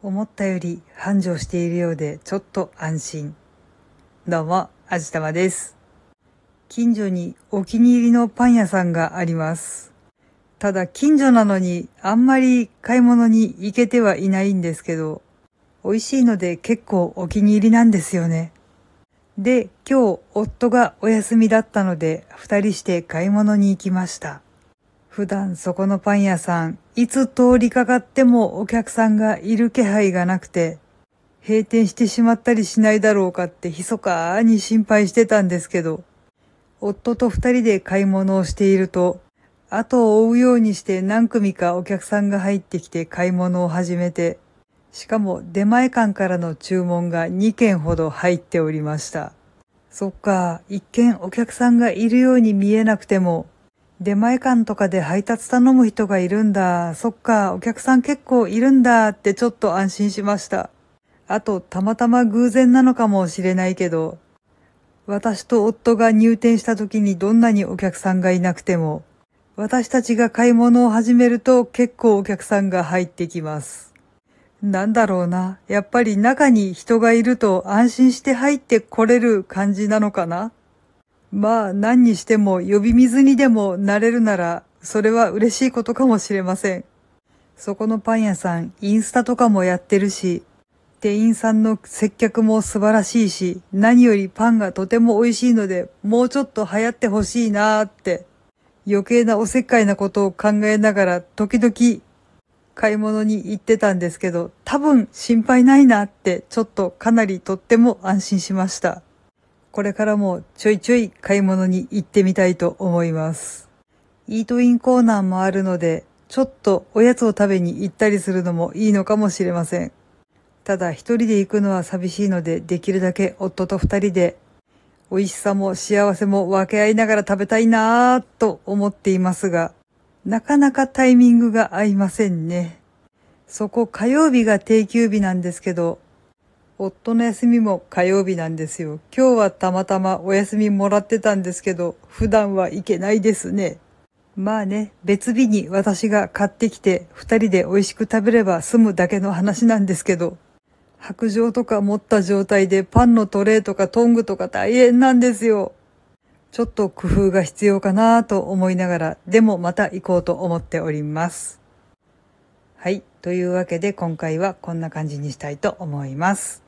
思ったより繁盛しているようでちょっと安心。どうも、あじたまです。近所にお気に入りのパン屋さんがあります。ただ近所なのにあんまり買い物に行けてはいないんですけど、美味しいので結構お気に入りなんですよね。で、今日夫がお休みだったので二人して買い物に行きました。普段そこのパン屋さん、いつ通りかかってもお客さんがいる気配がなくて、閉店してしまったりしないだろうかって密かに心配してたんですけど、夫と二人で買い物をしていると、後を追うようにして何組かお客さんが入ってきて買い物を始めて、しかも出前館からの注文が2件ほど入っておりました。そっか、一見お客さんがいるように見えなくても、出前館とかで配達頼む人がいるんだ。そっか、お客さん結構いるんだってちょっと安心しました。あと、たまたま偶然なのかもしれないけど、私と夫が入店した時にどんなにお客さんがいなくても、私たちが買い物を始めると結構お客さんが入ってきます。なんだろうな。やっぱり中に人がいると安心して入ってこれる感じなのかなまあ何にしても呼び水にでもなれるなら、それは嬉しいことかもしれません。そこのパン屋さん、インスタとかもやってるし、店員さんの接客も素晴らしいし、何よりパンがとても美味しいので、もうちょっと流行ってほしいなーって、余計なおせっかいなことを考えながら、時々買い物に行ってたんですけど、多分心配ないなって、ちょっとかなりとっても安心しました。これからもちょいちょい買い物に行ってみたいと思います。イートインコーナーもあるので、ちょっとおやつを食べに行ったりするのもいいのかもしれません。ただ一人で行くのは寂しいので、できるだけ夫と二人で、美味しさも幸せも分け合いながら食べたいなぁと思っていますが、なかなかタイミングが合いませんね。そこ火曜日が定休日なんですけど、夫の休みも火曜日なんですよ。今日はたまたまお休みもらってたんですけど、普段は行けないですね。まあね、別日に私が買ってきて二人で美味しく食べれば済むだけの話なんですけど、白状とか持った状態でパンのトレーとかトングとか大変なんですよ。ちょっと工夫が必要かなと思いながら、でもまた行こうと思っております。はい。というわけで今回はこんな感じにしたいと思います。